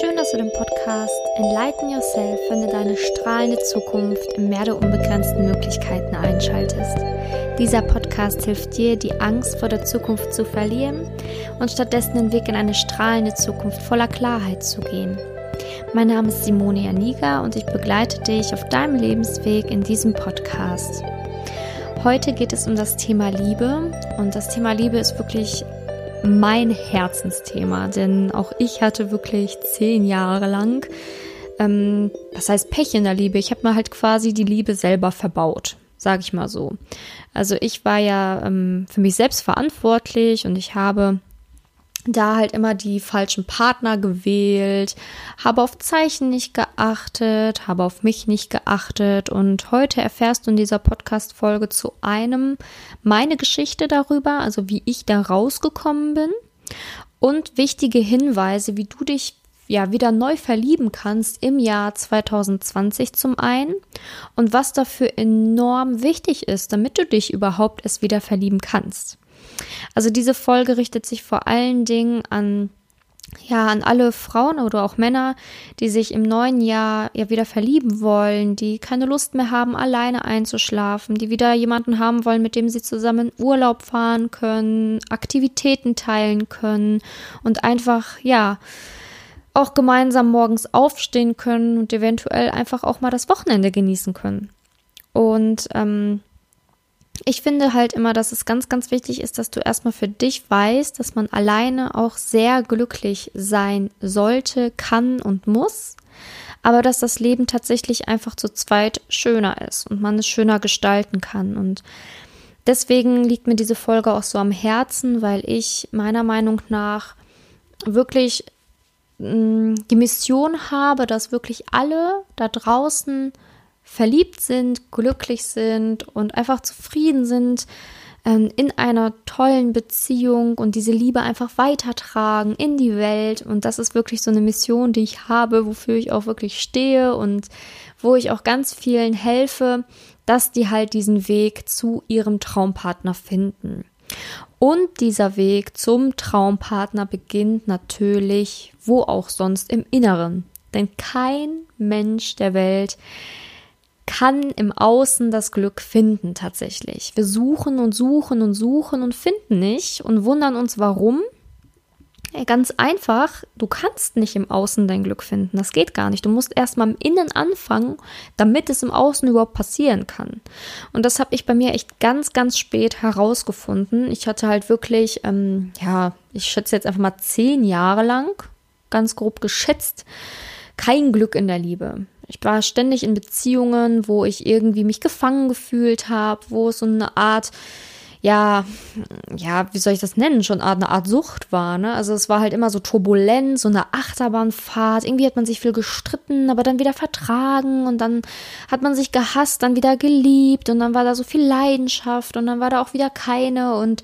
Schön, dass du den Podcast Enlighten Yourself, finde deine strahlende Zukunft im Meer der unbegrenzten Möglichkeiten einschaltest. Dieser Podcast hilft dir, die Angst vor der Zukunft zu verlieren und stattdessen den Weg in eine strahlende Zukunft voller Klarheit zu gehen. Mein Name ist Simone Janiga und ich begleite dich auf deinem Lebensweg in diesem Podcast. Heute geht es um das Thema Liebe und das Thema Liebe ist wirklich mein Herzensthema, denn auch ich hatte wirklich zehn Jahre lang, ähm, was heißt Pech in der Liebe? Ich habe mir halt quasi die Liebe selber verbaut, sage ich mal so. Also ich war ja ähm, für mich selbst verantwortlich und ich habe da halt immer die falschen Partner gewählt, habe auf Zeichen nicht geachtet, habe auf mich nicht geachtet und heute erfährst du in dieser Podcast Folge zu einem meine Geschichte darüber, also wie ich da rausgekommen bin und wichtige Hinweise, wie du dich ja wieder neu verlieben kannst im Jahr 2020 zum einen und was dafür enorm wichtig ist, damit du dich überhaupt es wieder verlieben kannst. Also diese Folge richtet sich vor allen Dingen an ja, an alle Frauen oder auch Männer, die sich im neuen Jahr ja wieder verlieben wollen, die keine Lust mehr haben, alleine einzuschlafen, die wieder jemanden haben wollen, mit dem sie zusammen Urlaub fahren können, Aktivitäten teilen können und einfach, ja, auch gemeinsam morgens aufstehen können und eventuell einfach auch mal das Wochenende genießen können. Und ähm, ich finde halt immer, dass es ganz, ganz wichtig ist, dass du erstmal für dich weißt, dass man alleine auch sehr glücklich sein sollte, kann und muss, aber dass das Leben tatsächlich einfach zu zweit schöner ist und man es schöner gestalten kann. Und deswegen liegt mir diese Folge auch so am Herzen, weil ich meiner Meinung nach wirklich mh, mm, die Mission habe, dass wirklich alle da draußen verliebt sind, glücklich sind und einfach zufrieden sind ähm, in einer tollen Beziehung und diese Liebe einfach weitertragen in die Welt. Und das ist wirklich so eine Mission, die ich habe, wofür ich auch wirklich stehe und wo ich auch ganz vielen helfe, dass die halt diesen Weg zu ihrem Traumpartner finden. Und dieser Weg zum Traumpartner beginnt natürlich wo auch sonst im Inneren. Denn kein Mensch der Welt kann im Außen das Glück finden tatsächlich. Wir suchen und suchen und suchen und finden nicht und wundern uns warum. Ganz einfach, du kannst nicht im Außen dein Glück finden. Das geht gar nicht. Du musst erstmal im Innen anfangen, damit es im Außen überhaupt passieren kann. Und das habe ich bei mir echt ganz, ganz spät herausgefunden. Ich hatte halt wirklich, ähm, ja, ich schätze jetzt einfach mal zehn Jahre lang, ganz grob geschätzt, kein Glück in der Liebe. Ich war ständig in Beziehungen, wo ich irgendwie mich gefangen gefühlt habe, wo es so eine Art, ja, ja, wie soll ich das nennen? Schon eine Art Sucht war, ne? Also es war halt immer so turbulent, so eine Achterbahnfahrt. Irgendwie hat man sich viel gestritten, aber dann wieder vertragen und dann hat man sich gehasst, dann wieder geliebt und dann war da so viel Leidenschaft und dann war da auch wieder keine und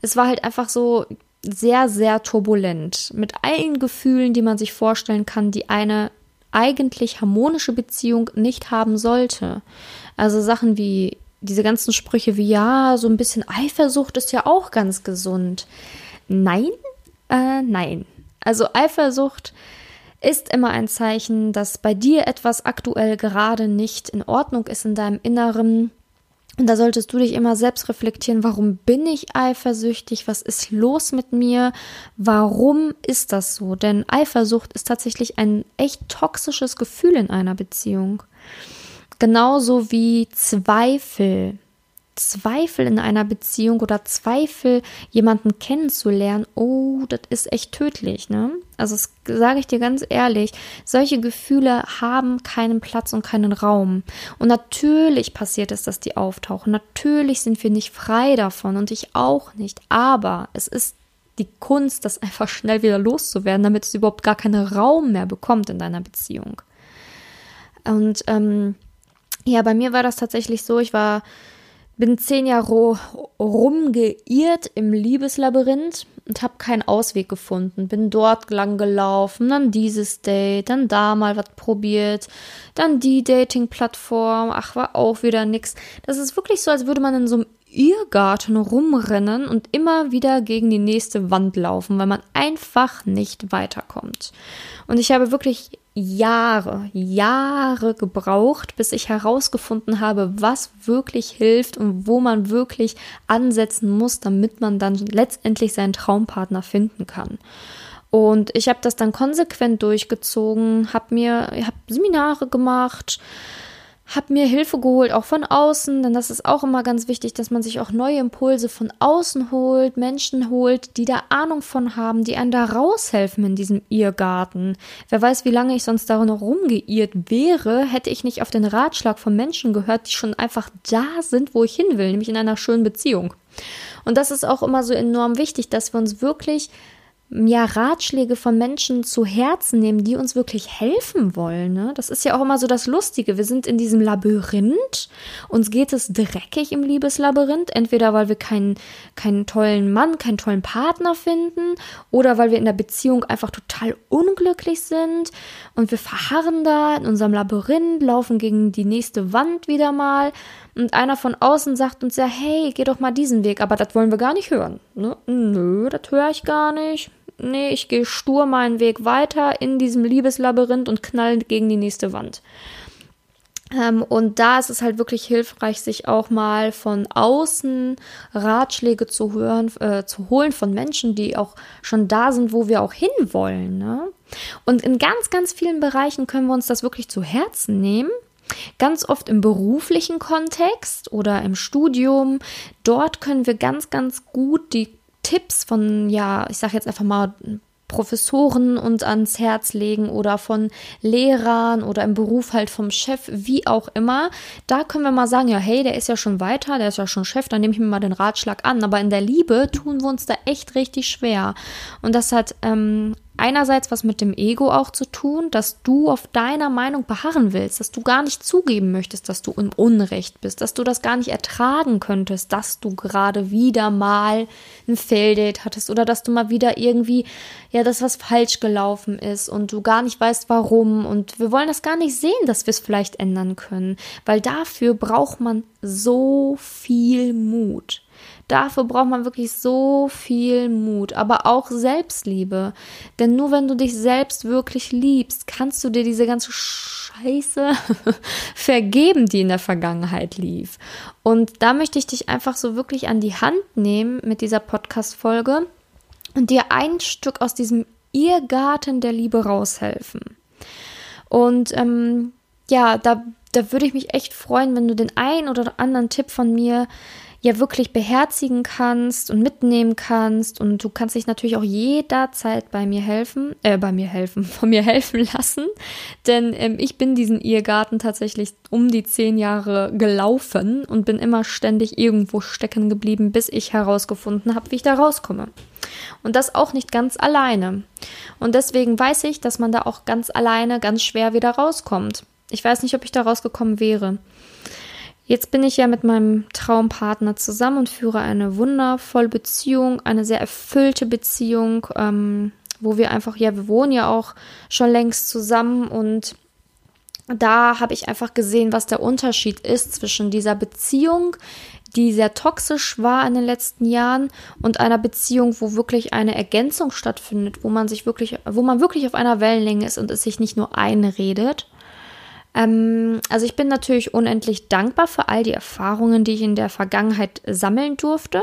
es war halt einfach so sehr, sehr turbulent mit allen Gefühlen, die man sich vorstellen kann, die eine eigentlich harmonische Beziehung nicht haben sollte. Also Sachen wie diese ganzen Sprüche wie ja, so ein bisschen Eifersucht ist ja auch ganz gesund. Nein, äh, nein. Also Eifersucht ist immer ein Zeichen, dass bei dir etwas aktuell gerade nicht in Ordnung ist in deinem Inneren und da solltest du dich immer selbst reflektieren, warum bin ich eifersüchtig? Was ist los mit mir? Warum ist das so? Denn Eifersucht ist tatsächlich ein echt toxisches Gefühl in einer Beziehung. Genauso wie Zweifel. Zweifel in einer Beziehung oder Zweifel, jemanden kennenzulernen, oh, das ist echt tödlich, ne? Also das sage ich dir ganz ehrlich, solche Gefühle haben keinen Platz und keinen Raum. Und natürlich passiert es, dass die auftauchen. Natürlich sind wir nicht frei davon und ich auch nicht. Aber es ist die Kunst, das einfach schnell wieder loszuwerden, damit es überhaupt gar keinen Raum mehr bekommt in deiner Beziehung. Und ähm, ja, bei mir war das tatsächlich so, ich war bin zehn Jahre rumgeirrt im Liebeslabyrinth und habe keinen Ausweg gefunden. Bin dort lang gelaufen, dann dieses Date, dann da mal was probiert, dann die Dating-Plattform. Ach, war auch wieder nix. Das ist wirklich so, als würde man in so einem Irrgarten rumrennen und immer wieder gegen die nächste Wand laufen, weil man einfach nicht weiterkommt. Und ich habe wirklich Jahre, Jahre gebraucht, bis ich herausgefunden habe, was wirklich hilft und wo man wirklich ansetzen muss, damit man dann letztendlich seinen Traumpartner finden kann. Und ich habe das dann konsequent durchgezogen, habe mir hab Seminare gemacht, habe mir Hilfe geholt, auch von außen, denn das ist auch immer ganz wichtig, dass man sich auch neue Impulse von außen holt, Menschen holt, die da Ahnung von haben, die einen da raushelfen in diesem Irrgarten. Wer weiß, wie lange ich sonst da noch rumgeirrt wäre, hätte ich nicht auf den Ratschlag von Menschen gehört, die schon einfach da sind, wo ich hin will, nämlich in einer schönen Beziehung. Und das ist auch immer so enorm wichtig, dass wir uns wirklich ja, Ratschläge von Menschen zu Herzen nehmen, die uns wirklich helfen wollen. Ne? Das ist ja auch immer so das Lustige. Wir sind in diesem Labyrinth. Uns geht es dreckig im Liebeslabyrinth. Entweder weil wir keinen, keinen tollen Mann, keinen tollen Partner finden oder weil wir in der Beziehung einfach total unglücklich sind und wir verharren da in unserem Labyrinth, laufen gegen die nächste Wand wieder mal und einer von außen sagt uns ja, hey, geh doch mal diesen Weg, aber das wollen wir gar nicht hören. Ne? Nö, das höre ich gar nicht nee, ich gehe stur meinen Weg weiter in diesem Liebeslabyrinth und knall gegen die nächste Wand. Ähm, und da ist es halt wirklich hilfreich, sich auch mal von außen Ratschläge zu hören, äh, zu holen von Menschen, die auch schon da sind, wo wir auch hinwollen. Ne? Und in ganz, ganz vielen Bereichen können wir uns das wirklich zu Herzen nehmen. Ganz oft im beruflichen Kontext oder im Studium. Dort können wir ganz, ganz gut die Tipps von, ja, ich sage jetzt einfach mal Professoren uns ans Herz legen oder von Lehrern oder im Beruf halt vom Chef, wie auch immer. Da können wir mal sagen, ja, hey, der ist ja schon weiter, der ist ja schon Chef, dann nehme ich mir mal den Ratschlag an. Aber in der Liebe tun wir uns da echt richtig schwer. Und das hat ähm, einerseits was mit dem Ego auch zu tun, dass du auf deiner Meinung beharren willst, dass du gar nicht zugeben möchtest, dass du im Unrecht bist, dass du das gar nicht ertragen könntest, dass du gerade wieder mal ein Faildate hattest oder dass du mal wieder irgendwie, ja, das was falsch gelaufen ist und du gar nicht weißt warum und wir wollen das gar nicht sehen, dass wir es vielleicht ändern können, weil dafür braucht man so viel Mut. Dafür braucht man wirklich so viel Mut, aber auch Selbstliebe. Denn nur wenn du dich selbst wirklich liebst, kannst du dir diese ganze Scheiße vergeben, die in der Vergangenheit lief. Und da möchte ich dich einfach so wirklich an die Hand nehmen mit dieser Podcast-Folge und dir ein Stück aus diesem Irrgarten der Liebe raushelfen. Und ähm, ja, da, da würde ich mich echt freuen, wenn du den einen oder anderen Tipp von mir ja wirklich beherzigen kannst und mitnehmen kannst. Und du kannst dich natürlich auch jederzeit bei mir helfen, äh, bei mir helfen, von mir helfen lassen. Denn ähm, ich bin diesen Irrgarten tatsächlich um die zehn Jahre gelaufen und bin immer ständig irgendwo stecken geblieben, bis ich herausgefunden habe, wie ich da rauskomme. Und das auch nicht ganz alleine. Und deswegen weiß ich, dass man da auch ganz alleine ganz schwer wieder rauskommt. Ich weiß nicht, ob ich da rausgekommen wäre. Jetzt bin ich ja mit meinem Traumpartner zusammen und führe eine wundervolle Beziehung, eine sehr erfüllte Beziehung, ähm, wo wir einfach, ja, wir wohnen ja auch schon längst zusammen und da habe ich einfach gesehen, was der Unterschied ist zwischen dieser Beziehung, die sehr toxisch war in den letzten Jahren und einer Beziehung, wo wirklich eine Ergänzung stattfindet, wo man sich wirklich, wo man wirklich auf einer Wellenlänge ist und es sich nicht nur einredet. Ähm, also ich bin natürlich unendlich dankbar für all die Erfahrungen, die ich in der Vergangenheit sammeln durfte.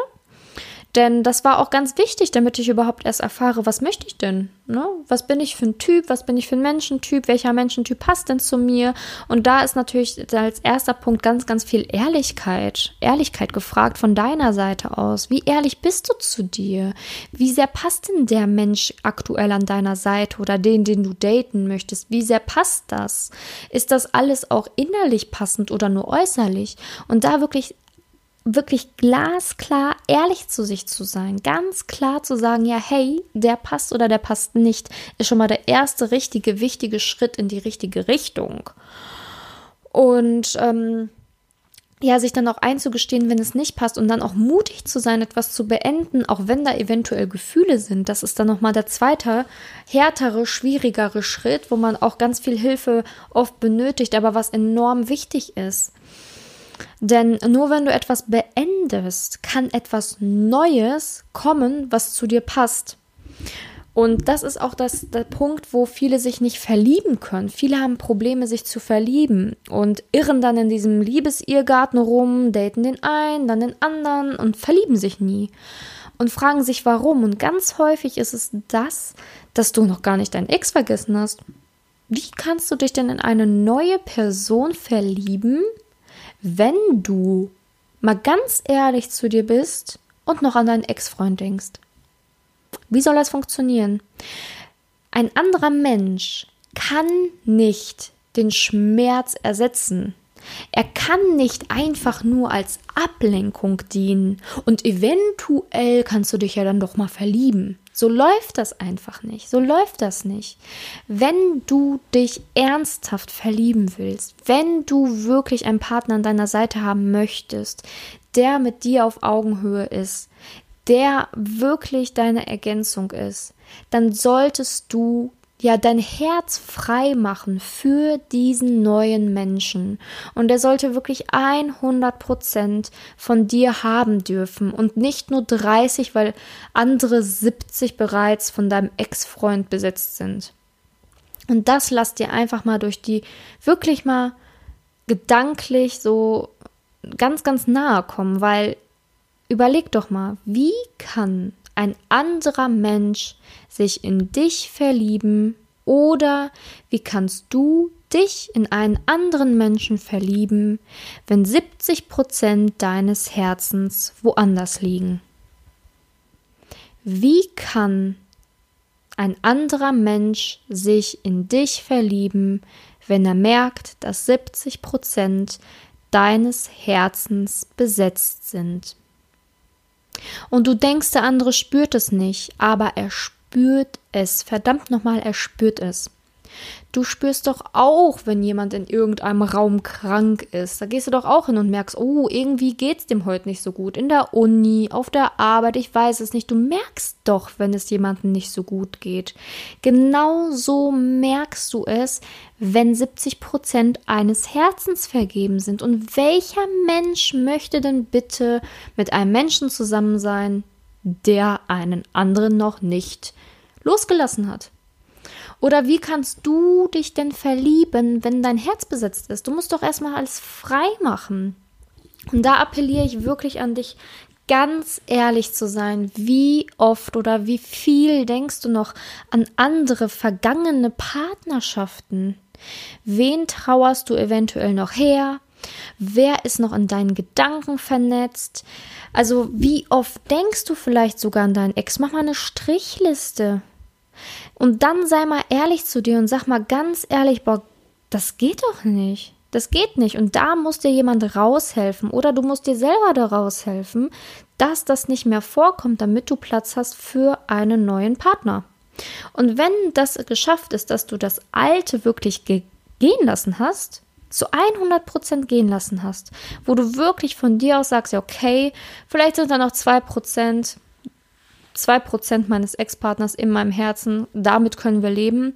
Denn das war auch ganz wichtig, damit ich überhaupt erst erfahre, was möchte ich denn? Ne? Was bin ich für ein Typ? Was bin ich für ein Menschentyp? Welcher Menschentyp passt denn zu mir? Und da ist natürlich als erster Punkt ganz, ganz viel Ehrlichkeit. Ehrlichkeit gefragt von deiner Seite aus. Wie ehrlich bist du zu dir? Wie sehr passt denn der Mensch aktuell an deiner Seite oder den, den du daten möchtest? Wie sehr passt das? Ist das alles auch innerlich passend oder nur äußerlich? Und da wirklich wirklich glasklar ehrlich zu sich zu sein, ganz klar zu sagen, ja, hey, der passt oder der passt nicht, ist schon mal der erste richtige, wichtige Schritt in die richtige Richtung. Und ähm, ja, sich dann auch einzugestehen, wenn es nicht passt und dann auch mutig zu sein, etwas zu beenden, auch wenn da eventuell Gefühle sind. Das ist dann nochmal der zweite, härtere, schwierigere Schritt, wo man auch ganz viel Hilfe oft benötigt, aber was enorm wichtig ist. Denn nur wenn du etwas beendest, kann etwas Neues kommen, was zu dir passt. Und das ist auch das, der Punkt, wo viele sich nicht verlieben können. Viele haben Probleme, sich zu verlieben und irren dann in diesem Liebesirrgarten rum, daten den einen, dann den anderen und verlieben sich nie. Und fragen sich warum. Und ganz häufig ist es das, dass du noch gar nicht dein Ex vergessen hast. Wie kannst du dich denn in eine neue Person verlieben, wenn du mal ganz ehrlich zu dir bist und noch an deinen Ex-Freund denkst? Wie soll das funktionieren? Ein anderer Mensch kann nicht den Schmerz ersetzen. Er kann nicht einfach nur als Ablenkung dienen und eventuell kannst du dich ja dann doch mal verlieben. So läuft das einfach nicht. So läuft das nicht. Wenn du dich ernsthaft verlieben willst, wenn du wirklich einen Partner an deiner Seite haben möchtest, der mit dir auf Augenhöhe ist, der wirklich deine Ergänzung ist, dann solltest du ja dein Herz frei machen für diesen neuen Menschen. Und er sollte wirklich 100 Prozent von dir haben dürfen und nicht nur 30, weil andere 70 bereits von deinem Ex-Freund besetzt sind. Und das lass dir einfach mal durch die wirklich mal gedanklich so ganz, ganz nahe kommen, weil Überleg doch mal, wie kann ein anderer Mensch sich in dich verlieben oder wie kannst du dich in einen anderen Menschen verlieben, wenn 70 Prozent deines Herzens woanders liegen? Wie kann ein anderer Mensch sich in dich verlieben, wenn er merkt, dass 70 Prozent deines Herzens besetzt sind? Und du denkst, der andere spürt es nicht, aber er spürt es. Verdammt nochmal, er spürt es. Du spürst doch auch, wenn jemand in irgendeinem Raum krank ist. Da gehst du doch auch hin und merkst, oh, irgendwie geht's dem heute nicht so gut. In der Uni, auf der Arbeit, ich weiß es nicht. Du merkst doch, wenn es jemandem nicht so gut geht. Genauso merkst du es, wenn 70 Prozent eines Herzens vergeben sind. Und welcher Mensch möchte denn bitte mit einem Menschen zusammen sein, der einen anderen noch nicht losgelassen hat? Oder wie kannst du dich denn verlieben, wenn dein Herz besetzt ist? Du musst doch erstmal alles frei machen. Und da appelliere ich wirklich an dich, ganz ehrlich zu sein. Wie oft oder wie viel denkst du noch an andere vergangene Partnerschaften? Wen trauerst du eventuell noch her? Wer ist noch in deinen Gedanken vernetzt? Also, wie oft denkst du vielleicht sogar an deinen Ex? Mach mal eine Strichliste. Und dann sei mal ehrlich zu dir und sag mal ganz ehrlich, boah, das geht doch nicht. Das geht nicht. Und da muss dir jemand raushelfen oder du musst dir selber da raushelfen, dass das nicht mehr vorkommt, damit du Platz hast für einen neuen Partner. Und wenn das geschafft ist, dass du das Alte wirklich ge gehen lassen hast, zu 100 Prozent gehen lassen hast, wo du wirklich von dir aus sagst, ja, okay, vielleicht sind da noch zwei Prozent, 2% meines Ex-Partners in meinem Herzen, damit können wir leben.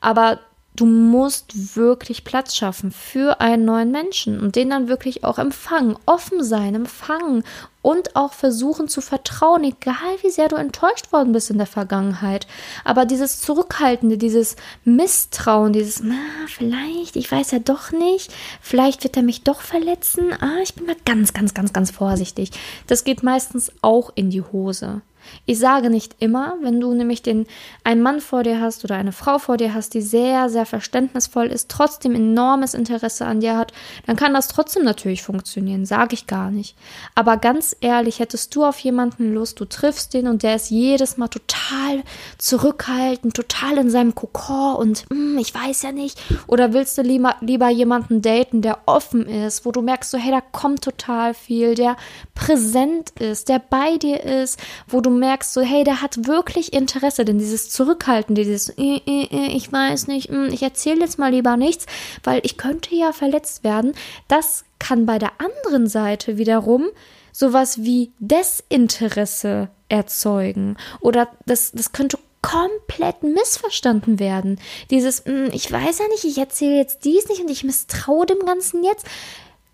Aber du musst wirklich Platz schaffen für einen neuen Menschen und den dann wirklich auch empfangen, offen sein, empfangen und auch versuchen zu vertrauen, egal wie sehr du enttäuscht worden bist in der Vergangenheit. Aber dieses Zurückhaltende, dieses Misstrauen, dieses, na, vielleicht, ich weiß ja doch nicht, vielleicht wird er mich doch verletzen, ah, ich bin mal ganz, ganz, ganz, ganz vorsichtig. Das geht meistens auch in die Hose. Ich sage nicht immer, wenn du nämlich den einen Mann vor dir hast oder eine Frau vor dir hast, die sehr, sehr verständnisvoll ist, trotzdem enormes Interesse an dir hat, dann kann das trotzdem natürlich funktionieren, sage ich gar nicht. Aber ganz ehrlich, hättest du auf jemanden Lust, du triffst den und der ist jedes Mal total zurückhaltend, total in seinem Kokon und mm, ich weiß ja nicht, oder willst du lieber, lieber jemanden daten, der offen ist, wo du merkst so, hey, da kommt total viel, der präsent ist, der bei dir ist, wo du merkst, so, hey, der hat wirklich Interesse, denn dieses Zurückhalten, dieses, äh, äh, äh, ich weiß nicht, hm, ich erzähle jetzt mal lieber nichts, weil ich könnte ja verletzt werden, das kann bei der anderen Seite wiederum sowas wie Desinteresse erzeugen oder das, das könnte komplett missverstanden werden. Dieses, hm, ich weiß ja nicht, ich erzähle jetzt dies nicht und ich misstraue dem Ganzen jetzt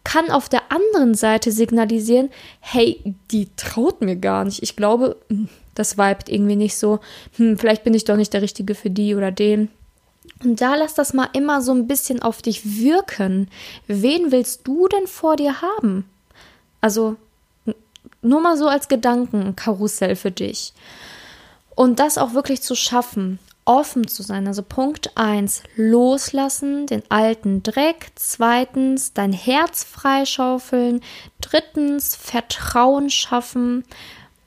kann auf der anderen Seite signalisieren, hey, die traut mir gar nicht. Ich glaube, hm, das vibet irgendwie nicht so. Hm, vielleicht bin ich doch nicht der Richtige für die oder den. Und da lass das mal immer so ein bisschen auf dich wirken. Wen willst du denn vor dir haben? Also nur mal so als Gedankenkarussell für dich. Und das auch wirklich zu schaffen, offen zu sein. Also Punkt 1, loslassen, den alten Dreck. Zweitens, dein Herz freischaufeln. Drittens, Vertrauen schaffen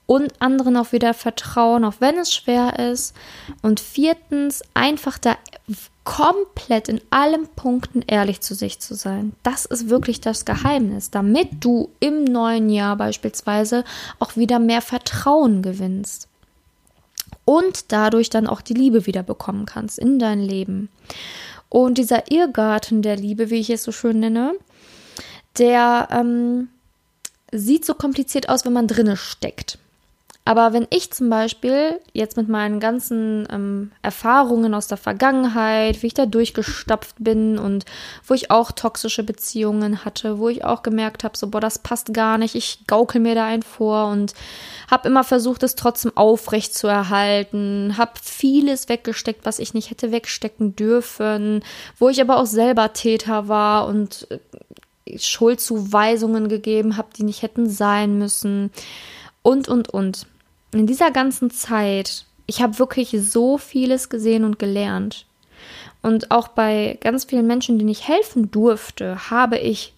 und anderen auch wieder vertrauen, auch wenn es schwer ist. Und viertens, einfach da komplett in allen Punkten ehrlich zu sich zu sein. Das ist wirklich das Geheimnis, damit du im neuen Jahr beispielsweise auch wieder mehr Vertrauen gewinnst und dadurch dann auch die Liebe wieder bekommen kannst in dein Leben. Und dieser Irrgarten der Liebe, wie ich es so schön nenne, der ähm, sieht so kompliziert aus, wenn man drinne steckt. Aber wenn ich zum Beispiel jetzt mit meinen ganzen ähm, Erfahrungen aus der Vergangenheit, wie ich da durchgestapft bin und wo ich auch toxische Beziehungen hatte, wo ich auch gemerkt habe, so, boah, das passt gar nicht, ich gaukel mir da ein vor und habe immer versucht, es trotzdem aufrecht zu erhalten, habe vieles weggesteckt, was ich nicht hätte wegstecken dürfen, wo ich aber auch selber Täter war und äh, Schuldzuweisungen gegeben habe, die nicht hätten sein müssen und, und, und in dieser ganzen Zeit, ich habe wirklich so vieles gesehen und gelernt. Und auch bei ganz vielen Menschen, denen ich helfen durfte, habe ich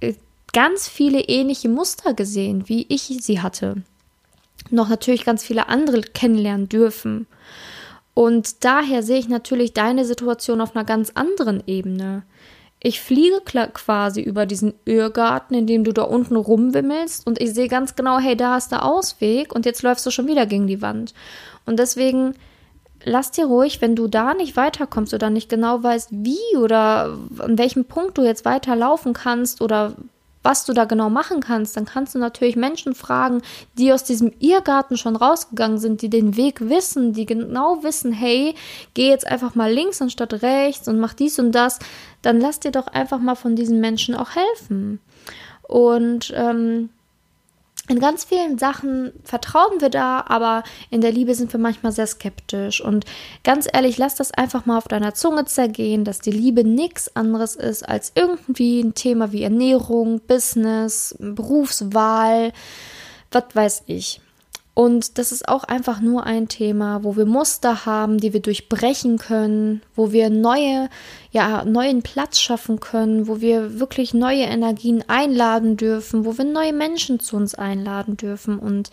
äh, ganz viele ähnliche Muster gesehen, wie ich sie hatte. Noch natürlich ganz viele andere kennenlernen dürfen. Und daher sehe ich natürlich deine Situation auf einer ganz anderen Ebene. Ich fliege quasi über diesen Irrgarten, in dem du da unten rumwimmelst und ich sehe ganz genau, hey, da hast du Ausweg und jetzt läufst du schon wieder gegen die Wand. Und deswegen lass dir ruhig, wenn du da nicht weiterkommst oder nicht genau weißt, wie oder an welchem Punkt du jetzt weiterlaufen kannst oder was du da genau machen kannst, dann kannst du natürlich Menschen fragen, die aus diesem Irrgarten schon rausgegangen sind, die den Weg wissen, die genau wissen, hey, geh jetzt einfach mal links anstatt rechts und mach dies und das, dann lass dir doch einfach mal von diesen Menschen auch helfen. Und ähm, in ganz vielen Sachen vertrauen wir da, aber in der Liebe sind wir manchmal sehr skeptisch. Und ganz ehrlich, lass das einfach mal auf deiner Zunge zergehen, dass die Liebe nichts anderes ist als irgendwie ein Thema wie Ernährung, Business, Berufswahl, was weiß ich. Und das ist auch einfach nur ein Thema, wo wir Muster haben, die wir durchbrechen können, wo wir neue, ja, neuen Platz schaffen können, wo wir wirklich neue Energien einladen dürfen, wo wir neue Menschen zu uns einladen dürfen. Und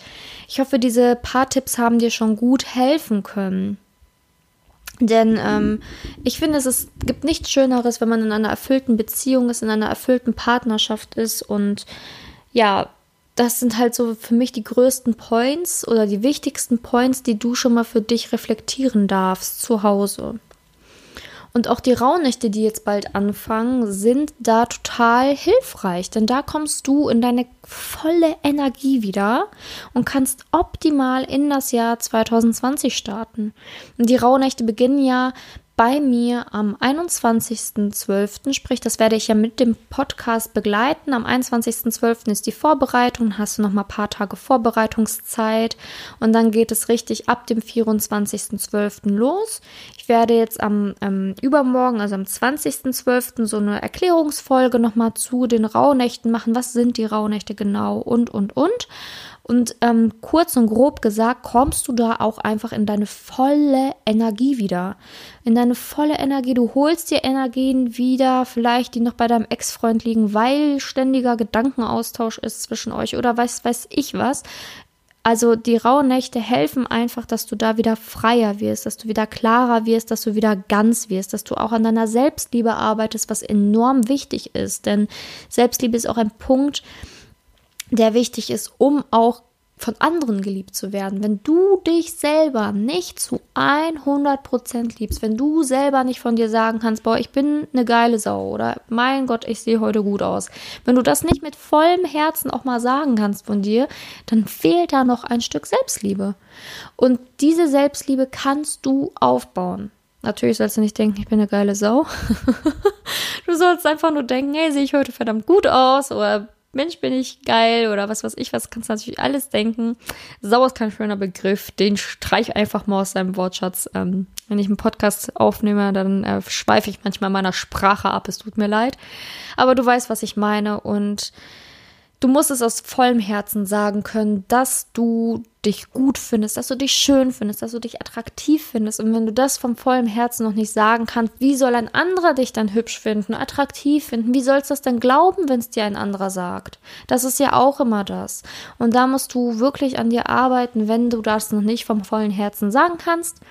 ich hoffe, diese paar Tipps haben dir schon gut helfen können. Denn ähm, ich finde, es ist, gibt nichts Schöneres, wenn man in einer erfüllten Beziehung ist, in einer erfüllten Partnerschaft ist und ja, das sind halt so für mich die größten Points oder die wichtigsten Points, die du schon mal für dich reflektieren darfst zu Hause. Und auch die Rauhnächte, die jetzt bald anfangen, sind da total hilfreich, denn da kommst du in deine volle Energie wieder und kannst optimal in das Jahr 2020 starten. Und die Rauhnächte beginnen ja bei mir am 21.12. Sprich, das werde ich ja mit dem Podcast begleiten. Am 21.12. ist die Vorbereitung, hast du noch mal ein paar Tage Vorbereitungszeit und dann geht es richtig ab dem 24.12. los. Ich werde jetzt am ähm, übermorgen, also am 20.12. so eine Erklärungsfolge noch mal zu den Rauhnächten machen. Was sind die Rauhnächte genau und und und. Und ähm, kurz und grob gesagt, kommst du da auch einfach in deine volle Energie wieder. In deine volle Energie. Du holst dir Energien wieder, vielleicht die noch bei deinem Ex-Freund liegen, weil ständiger Gedankenaustausch ist zwischen euch oder weiß, weiß ich was. Also die rauen Nächte helfen einfach, dass du da wieder freier wirst, dass du wieder klarer wirst, dass du wieder ganz wirst, dass du auch an deiner Selbstliebe arbeitest, was enorm wichtig ist. Denn Selbstliebe ist auch ein Punkt, der wichtig ist, um auch von anderen geliebt zu werden. Wenn du dich selber nicht zu 100% liebst, wenn du selber nicht von dir sagen kannst, boah, ich bin eine geile Sau oder mein Gott, ich sehe heute gut aus. Wenn du das nicht mit vollem Herzen auch mal sagen kannst von dir, dann fehlt da noch ein Stück Selbstliebe. Und diese Selbstliebe kannst du aufbauen. Natürlich sollst du nicht denken, ich bin eine geile Sau. du sollst einfach nur denken, hey, sehe ich heute verdammt gut aus oder Mensch, bin ich geil oder was weiß ich, was kannst du natürlich alles denken. Sau ist kein schöner Begriff, den streich einfach mal aus deinem Wortschatz. Ähm, wenn ich einen Podcast aufnehme, dann äh, schweife ich manchmal meiner Sprache ab, es tut mir leid. Aber du weißt, was ich meine und Du musst es aus vollem Herzen sagen können, dass du dich gut findest, dass du dich schön findest, dass du dich attraktiv findest. Und wenn du das vom vollen Herzen noch nicht sagen kannst, wie soll ein anderer dich dann hübsch finden, attraktiv finden? Wie sollst du das denn glauben, wenn es dir ein anderer sagt? Das ist ja auch immer das. Und da musst du wirklich an dir arbeiten, wenn du das noch nicht vom vollen Herzen sagen kannst.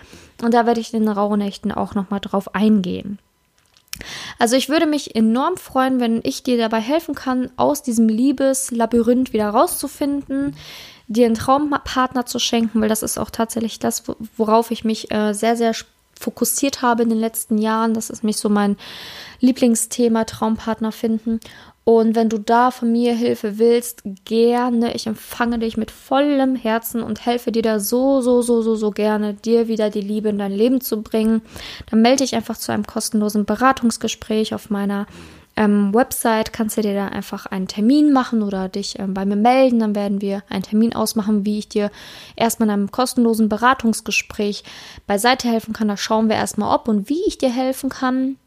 Und da werde ich in den Rauhnächten auch nochmal drauf eingehen. Also ich würde mich enorm freuen, wenn ich dir dabei helfen kann, aus diesem Liebeslabyrinth wieder rauszufinden, dir einen Traumpartner zu schenken, weil das ist auch tatsächlich das, worauf ich mich äh, sehr, sehr fokussiert habe in den letzten Jahren. Das ist mich so mein Lieblingsthema, Traumpartner finden. Und wenn du da von mir Hilfe willst, gerne. Ich empfange dich mit vollem Herzen und helfe dir da so, so, so, so, so gerne, dir wieder die Liebe in dein Leben zu bringen. Dann melde dich einfach zu einem kostenlosen Beratungsgespräch auf meiner ähm, Website. Kannst du dir da einfach einen Termin machen oder dich ähm, bei mir melden. Dann werden wir einen Termin ausmachen, wie ich dir erstmal in einem kostenlosen Beratungsgespräch beiseite helfen kann. Da schauen wir erstmal, ob und wie ich dir helfen kann.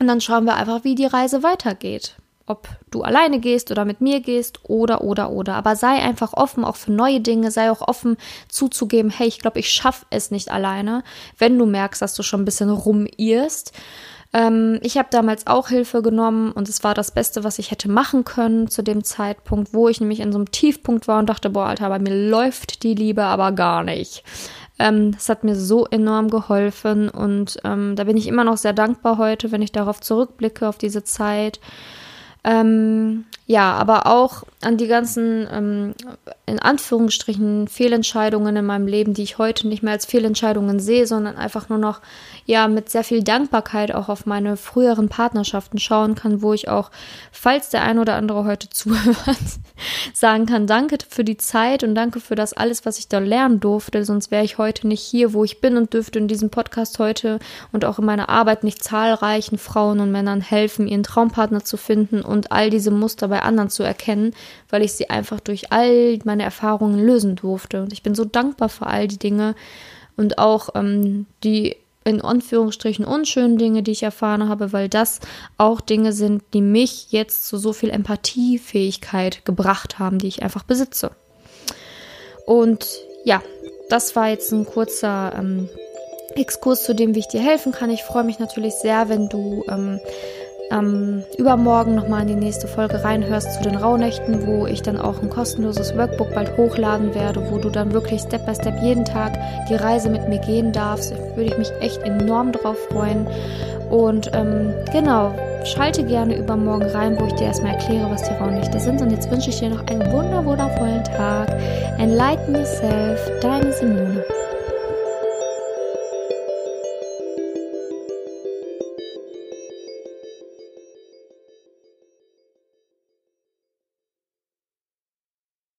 Und dann schauen wir einfach, wie die Reise weitergeht ob du alleine gehst oder mit mir gehst oder oder oder. Aber sei einfach offen auch für neue Dinge, sei auch offen zuzugeben, hey, ich glaube, ich schaffe es nicht alleine, wenn du merkst, dass du schon ein bisschen rumirrst. Ähm, ich habe damals auch Hilfe genommen und es war das Beste, was ich hätte machen können zu dem Zeitpunkt, wo ich nämlich in so einem Tiefpunkt war und dachte, boah, Alter, bei mir läuft die Liebe aber gar nicht. Ähm, das hat mir so enorm geholfen und ähm, da bin ich immer noch sehr dankbar heute, wenn ich darauf zurückblicke, auf diese Zeit. Ähm, ja, aber auch an die ganzen, ähm, in Anführungsstrichen, Fehlentscheidungen in meinem Leben, die ich heute nicht mehr als Fehlentscheidungen sehe, sondern einfach nur noch, ja, mit sehr viel Dankbarkeit auch auf meine früheren Partnerschaften schauen kann, wo ich auch, falls der ein oder andere heute zuhört, sagen kann, danke für die Zeit und danke für das alles, was ich da lernen durfte, sonst wäre ich heute nicht hier, wo ich bin und dürfte in diesem Podcast heute und auch in meiner Arbeit nicht zahlreichen Frauen und Männern helfen, ihren Traumpartner zu finden und all diese Muster bei anderen zu erkennen, weil ich sie einfach durch all meine Erfahrungen lösen durfte. Und ich bin so dankbar für all die Dinge und auch ähm, die in Anführungsstrichen unschönen Dinge, die ich erfahren habe, weil das auch Dinge sind, die mich jetzt zu so viel Empathiefähigkeit gebracht haben, die ich einfach besitze. Und ja, das war jetzt ein kurzer ähm, Exkurs zu dem, wie ich dir helfen kann. Ich freue mich natürlich sehr, wenn du ähm, ähm, übermorgen nochmal in die nächste Folge reinhörst zu den Rauhnächten, wo ich dann auch ein kostenloses Workbook bald hochladen werde, wo du dann wirklich Step by Step jeden Tag die Reise mit mir gehen darfst. Da würde ich mich echt enorm drauf freuen. Und ähm, genau, schalte gerne übermorgen rein, wo ich dir erstmal erkläre, was die Rauhnächte sind. Und jetzt wünsche ich dir noch einen wunder wundervollen Tag. Enlighten yourself, deine Simone.